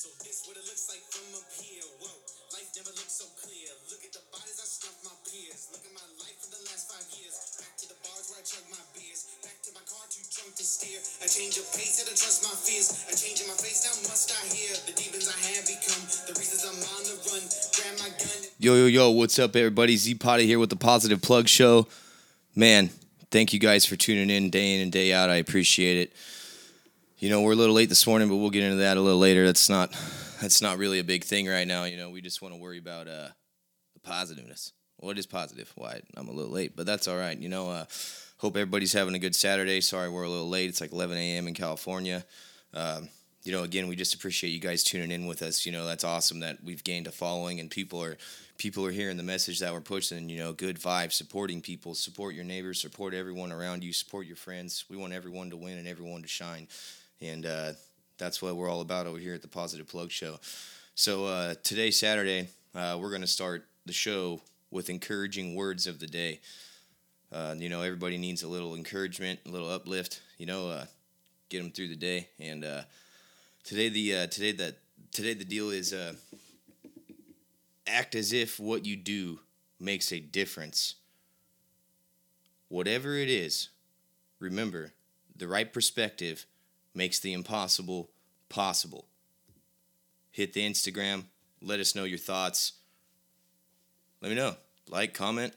So this what it looks like from up here. Whoa, life never so clear. Look at the bodies I my peers. Look at my life for the last five years. Back to the bars where I chug my beers. Back to my car too drunk to steer. Change of pace trust my fears. Change in my face now must I hear. The demons I have become. The reasons I'm on the run. Grab my gun. Yo, yo, yo, what's up, everybody? Z Potty here with the Positive Plug Show. Man, thank you guys for tuning in day in and day out. I appreciate it. You know, we're a little late this morning, but we'll get into that a little later. That's not that's not really a big thing right now. You know, we just want to worry about uh, the positiveness. What is positive? Why I'm a little late, but that's all right. You know, uh, hope everybody's having a good Saturday. Sorry we're a little late. It's like 11 a.m. in California. Um, you know, again, we just appreciate you guys tuning in with us. You know, that's awesome that we've gained a following and people are people are hearing the message that we're pushing. You know, good vibes, supporting people, support your neighbors, support everyone around you, support your friends. We want everyone to win and everyone to shine, and uh, that's what we're all about over here at the Positive Plug Show. So uh, today, Saturday, uh, we're going to start the show with encouraging words of the day. Uh, you know, everybody needs a little encouragement, a little uplift. You know, uh, get them through the day. And uh, today, the today that today the deal is act as if what you do makes a difference. Whatever it is, remember the right perspective makes the impossible possible. Hit the Instagram. Let us know your thoughts. Let me know. Like, comment.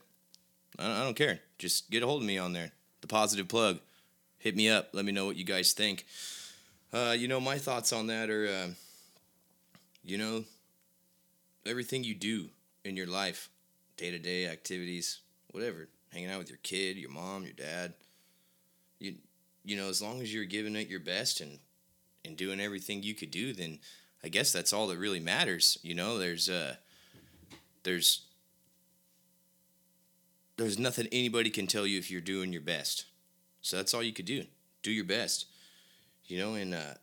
I don't, care. Just get a hold of me on there. The positive plug. Hit me up. Let me know what you guys think. Uh, you know, my thoughts on that are, uh, you know, everything you do in your life, day to day activities, whatever, hanging out with your kid, your mom, your dad, you, you know, as long as you're giving it your best and and doing everything you could do, then I guess that's all that really matters. You know, there's uh there's there's nothing anybody can tell you if you're doing your best. So that's all you could do. Do your best. You know, and uh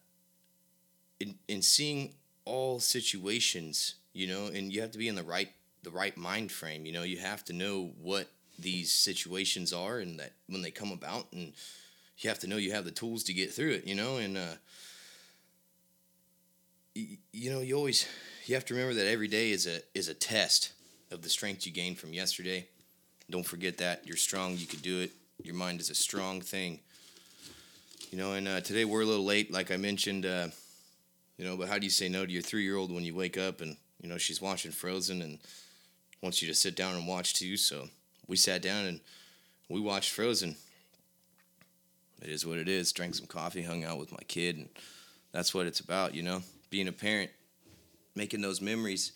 in in seeing all situations, you know, and you have to be in the right the right mind frame, you know, you have to know what these situations are and that when they come about and you have to know you have the tools to get through it, you know, and uh, you know you always you have to remember that every day is a is a test of the strength you gained from yesterday. Don't forget that you're strong, you could do it. Your mind is a strong thing, you know. And uh, today we're a little late, like I mentioned, uh, you know. But how do you say no to your three year old when you wake up and you know she's watching Frozen and wants you to sit down and watch too? So we sat down and we watched Frozen it is what it is. Drank some coffee, hung out with my kid, and that's what it's about, you know, being a parent, making those memories.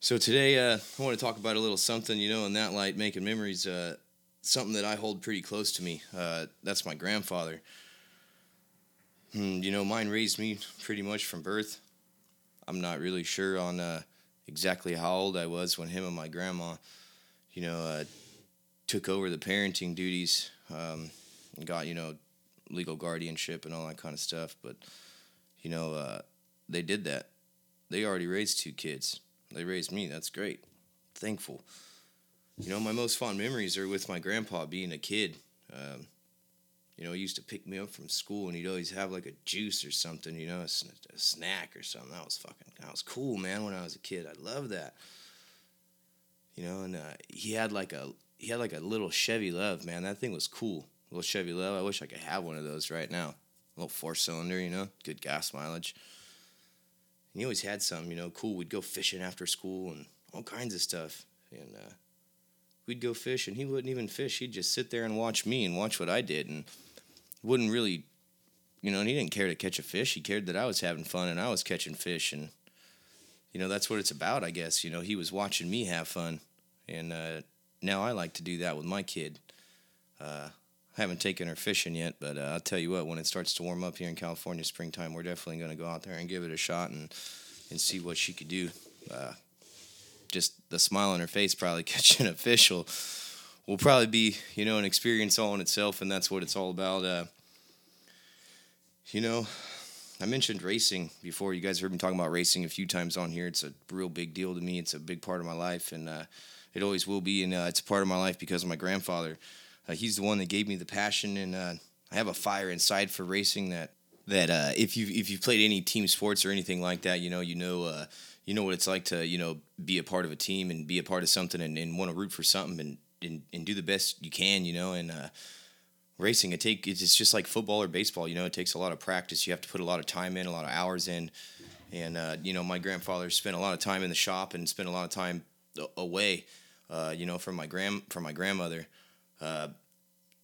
So today, uh, I want to talk about a little something, you know, in that light, making memories. Uh, something that I hold pretty close to me. Uh, that's my grandfather. Hmm, you know, mine raised me pretty much from birth. I'm not really sure on uh, exactly how old I was when him and my grandma, you know, uh, took over the parenting duties. Um, got you know legal guardianship and all that kind of stuff. But you know, uh, they did that. They already raised two kids. They raised me. That's great. Thankful. You know, my most fond memories are with my grandpa being a kid. Um, you know, he used to pick me up from school, and he'd always have like a juice or something. You know, a, sn- a snack or something. That was fucking. That was cool, man. When I was a kid, I loved that. You know, and uh, he had like a he had like a little Chevy LUV, man. That thing was cool little Chevy LUV. I wish I could have one of those right now. A little four cylinder, you know, good gas mileage. And he always had some, you know, cool. We'd go fishing after school and all kinds of stuff. And uh, we'd go fish, and he wouldn't even fish. He'd just sit there and watch me and watch what I did, and wouldn't really, you know. And he didn't care to catch a fish. He cared that I was having fun and I was catching fish, and you know that's what it's about, I guess. You know, he was watching me have fun, and uh, now I like to do that with my kid. Uh, I haven't taken her fishing yet, but uh, I'll tell you what, when it starts to warm up here in California springtime, we're definitely going to go out there and give it a shot and and see what she could do. Uh, just the smile on her face, probably catching a fish will, will probably be you know an experience all in itself, and that's what it's all about. Uh, you know, I mentioned racing before. You guys heard me talking about racing a few times on here. It's a real big deal to me. It's a big part of my life, and uh, it always will be. And uh, it's a part of my life because of my grandfather. Uh, he's the one that gave me the passion, and uh, I have a fire inside for racing that that uh, if you if you've played any team sports or anything like that, you know you know uh, you know what it's like to you know be a part of a team and be a part of something and, and want to root for something and, and and do the best you can, you know. And uh, racing, it take it's just like football or baseball. You know, it takes a lot of practice. You have to put a lot of time in, a lot of hours in. And uh, you know, my grandfather spent a lot of time in the shop and spent a lot of time away. You know, from my grand from my grandmother. Uh,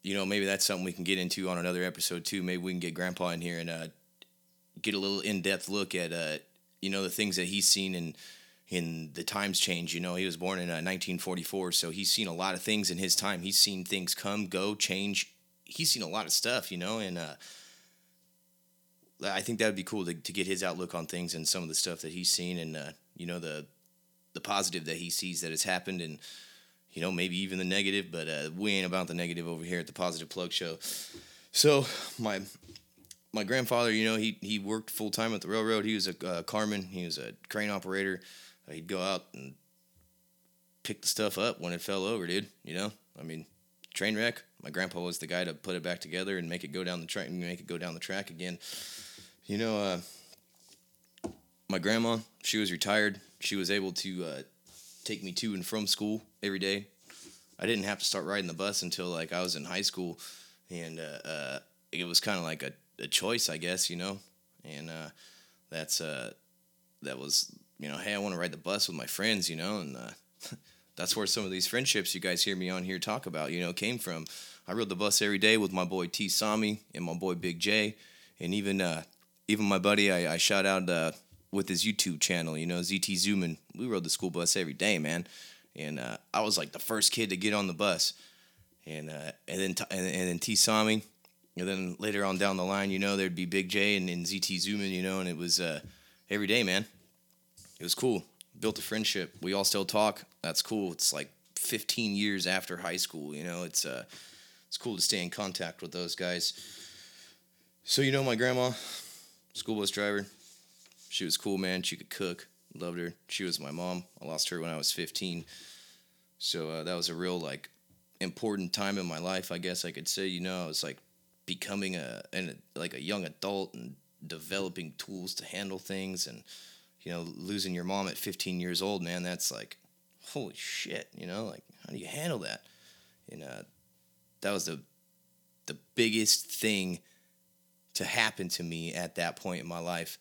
you know, maybe that's something we can get into on another episode too. Maybe we can get Grandpa in here and uh, get a little in depth look at uh, you know the things that he's seen in in the times change. You know, he was born in uh, 1944, so he's seen a lot of things in his time. He's seen things come, go, change. He's seen a lot of stuff, you know, and uh, I think that would be cool to, to get his outlook on things and some of the stuff that he's seen, and uh, you know the the positive that he sees that has happened, and you know maybe even the negative. But uh, we ain't about the negative over here at the Positive Plug Show. So my my grandfather, you know, he he worked full time at the railroad. He was a uh, carman. He was a crane operator. Uh, he'd go out and pick the stuff up when it fell over, dude. You know, I mean, train wreck. My grandpa was the guy to put it back together and make it go down the track, make it go down the track again. You know, uh, my grandma, she was retired. She was able to uh, take me to and from school every day. I didn't have to start riding the bus until like I was in high school, and uh, uh it was kind of like a a choice, I guess, you know, and uh, that's uh, that was you know, hey, I want to ride the bus with my friends, you know, and uh, that's where some of these friendships you guys hear me on here talk about, you know, came from. I rode the bus every day with my boy T Sami and my boy Big J, and even uh, even my buddy I, I shout out with his YouTube channel, you know, ZT Zoomin. We rode the school bus every day, man, and uh, I was like the first kid to get on the bus, and uh, and then and, and then T Sami and then later on down the line, you know, there'd be Big J and, and ZT Zoomin, you know, and it was uh, every day, man. It was cool. Built a friendship. We all still talk. That's cool. It's like 15 years after high school, you know. It's uh, it's cool to stay in contact with those guys. So you know, my grandma, school bus driver. She was cool, man. She could cook. Loved her. She was my mom. I lost her when I was 15. So uh, that was a real like important time in my life, I guess I could say. You know, I was like becoming a and like a young adult and developing tools to handle things and you know losing your mom at 15 years old man that's like holy shit you know like how do you handle that and uh, that was the the biggest thing to happen to me at that point in my life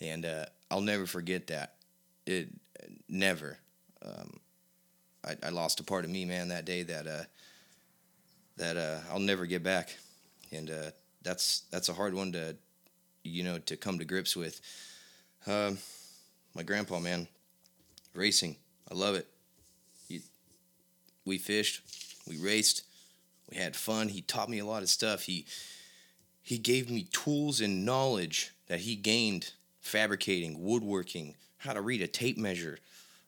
and uh, i'll never forget that it never um, I, I lost a part of me man that day that uh, that uh, i'll never get back and uh, that's that's a hard one to you know to come to grips with. Uh, my grandpa, man, racing, I love it. He, we fished, we raced, we had fun. He taught me a lot of stuff. He he gave me tools and knowledge that he gained fabricating, woodworking, how to read a tape measure,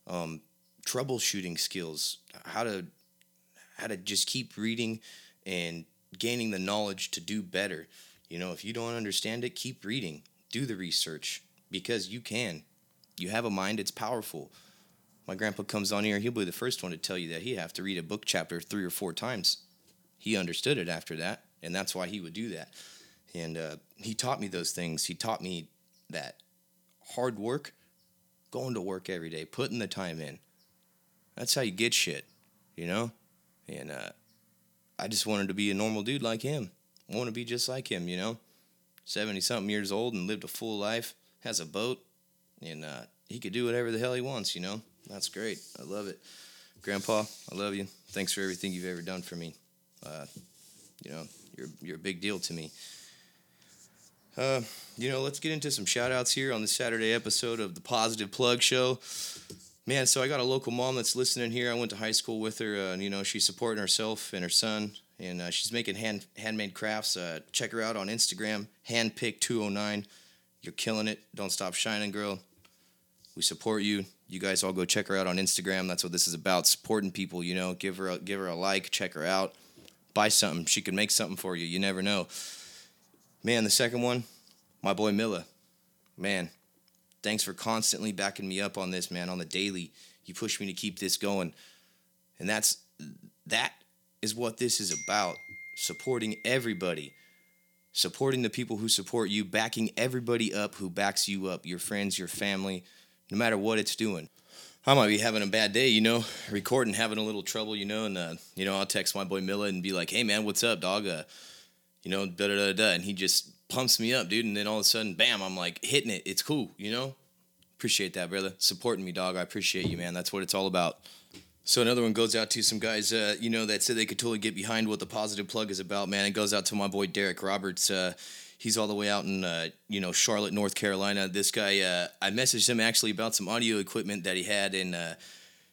um, troubleshooting skills, how to how to just keep reading and gaining the knowledge to do better. You know, if you don't understand it, keep reading, do the research because you can. You have a mind, it's powerful. My grandpa comes on here, he'll be the first one to tell you that he have to read a book chapter three or four times. He understood it after that, and that's why he would do that. And uh, he taught me those things. He taught me that hard work, going to work every day, putting the time in. That's how you get shit, you know? And uh, I just wanted to be a normal dude like him. I want to be just like him, you know? 70 something years old and lived a full life, has a boat, and uh, he could do whatever the hell he wants, you know? That's great. I love it. Grandpa, I love you. Thanks for everything you've ever done for me. Uh, you know, you're, you're a big deal to me. Uh, you know, let's get into some shout outs here on the Saturday episode of the Positive Plug Show. Man, so I got a local mom that's listening here. I went to high school with her. Uh, and, you know, she's supporting herself and her son, and uh, she's making hand handmade crafts. Uh, check her out on Instagram, handpick209. You're killing it. Don't stop shining, girl. We support you. You guys all go check her out on Instagram. That's what this is about. Supporting people. You know, give her a, give her a like. Check her out. Buy something. She could make something for you. You never know. Man, the second one, my boy Milla. Man, Thanks for constantly backing me up on this, man, on the daily. You push me to keep this going. And that's that is what this is about. Supporting everybody. supporting the people who support you, backing everybody up who backs you up, your friends, your family, no matter what it's doing. I might be having a bad day, you know, recording, having a little trouble, you know, and uh, you know, I'll text my boy Milla and be like, "Hey, man, what's up, dog?" Uh, you know, da da da da, and he just pumps me up, dude. And then all of a sudden, bam, I'm like hitting it. It's cool, you know. Appreciate that, brother. Supporting me, dog. I appreciate you, man. That's what it's all about. So another one goes out to some guys, uh, you know, that said they could totally get behind what the positive plug is about, man. It goes out to my boy Derek Roberts. Uh, he's all the way out in, uh, you know, Charlotte, North Carolina. This guy, uh, I messaged him actually about some audio equipment that he had, and uh,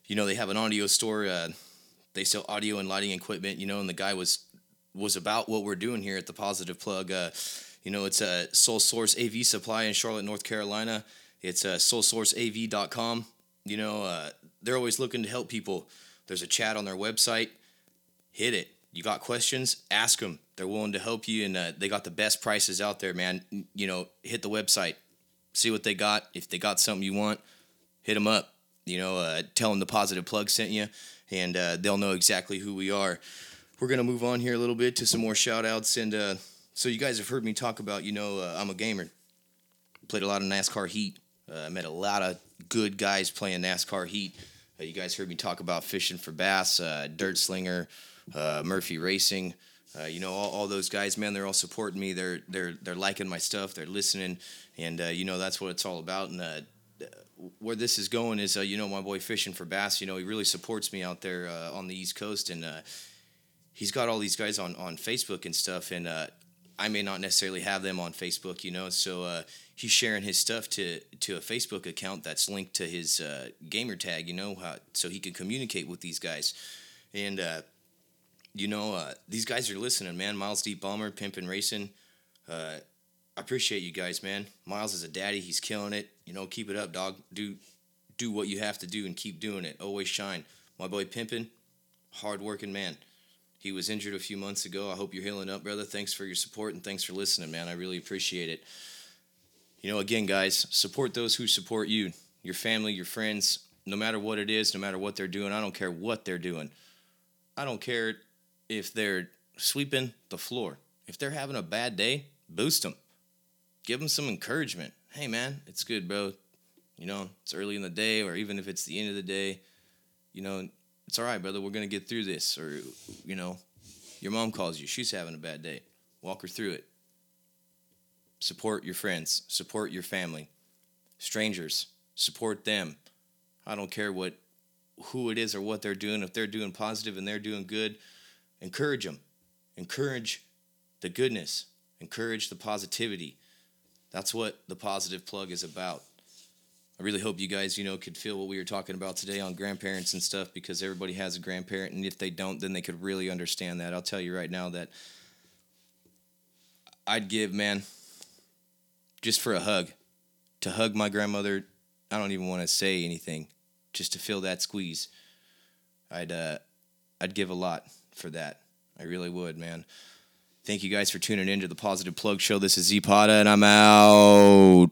you know, they have an audio store. Uh, they sell audio and lighting equipment, you know, and the guy was was about what we're doing here at the Positive Plug. you know, it's a Sole Source AV Supply in Charlotte, North Carolina. It's uh, SoleSourceAV.com. You know they're always looking to help people. There's a chat on their website. Hit it. You got questions? Ask them. They're willing to help you, and uh, they got the best prices out there, man. You know, hit the website, see what they got. If they got something you want, hit them up. You know, uh, tell them the positive plug sent you, and uh, they'll know exactly who we are. We're gonna move on here a little bit to some more shout outs, and uh, so you guys have heard me talk about. You know, uh, I'm a gamer. Played a lot of NASCAR Heat. I uh, met a lot of good guys playing NASCAR Heat. Uh, you guys heard me talk about fishing for bass, uh, Dirt Slinger, uh, Murphy Racing. Uh, you know, all, all those guys, man, they're all supporting me. They're they're they're liking my stuff. They're listening, and you know that's what it's all about. And where this is going is, you know, my boy fishing for bass. You know, he really supports me out there on the East Coast, and he's got all these guys on on Facebook and stuff. And I may not necessarily have them on Facebook, you know, so he's sharing his stuff to to a Facebook account that's linked to his uh, gamer tag, you know, how, so he can communicate with these guys. And uh, you know, uh, these guys are listening, man. Miles Deep Bomber, Pimpin' Racing. Uh, I appreciate you guys, man. Miles is a daddy. He's killing it. You know, keep it up, dog. Do do what you have to do and keep doing it. Always shine. My boy Pimpin', hardworking man. He was injured a few months ago. I hope you're healing up, brother. Thanks for your support and thanks for listening, man. I really appreciate it you know, again, guys, support those who support you, your family, your friends, no matter what it is, no matter what they're doing. I don't care what they're doing. I don't care if they're sweeping the floor. If they're having a bad day, boost them. Give them some encouragement. Hey, man, it's good, bro. You know, it's early in the day, or even if it's the end of the day, you know, it's all right, brother. We're going to get through this. Or, you know, your mom calls you. She's having a bad day. Walk her through it support your friends, support your family. Strangers, support them. I don't care what who it is or what they're doing. If they're doing positive and they're doing good, encourage them. Encourage the goodness. Encourage the positivity. That's what the positive plug is about. I really hope you guys, you know, could feel what we were talking about today on grandparents and stuff because everybody has a grandparent and if they don't, then they could really understand that. I'll tell you right now that I'd give, man, just for a hug. To hug my grandmother, I don't even want to say anything. Just to feel that squeeze. I'd uh I'd give a lot for that. I really would, man. Thank you guys for tuning in to the Positive Plug Show. This is Z Poda, and I'm out.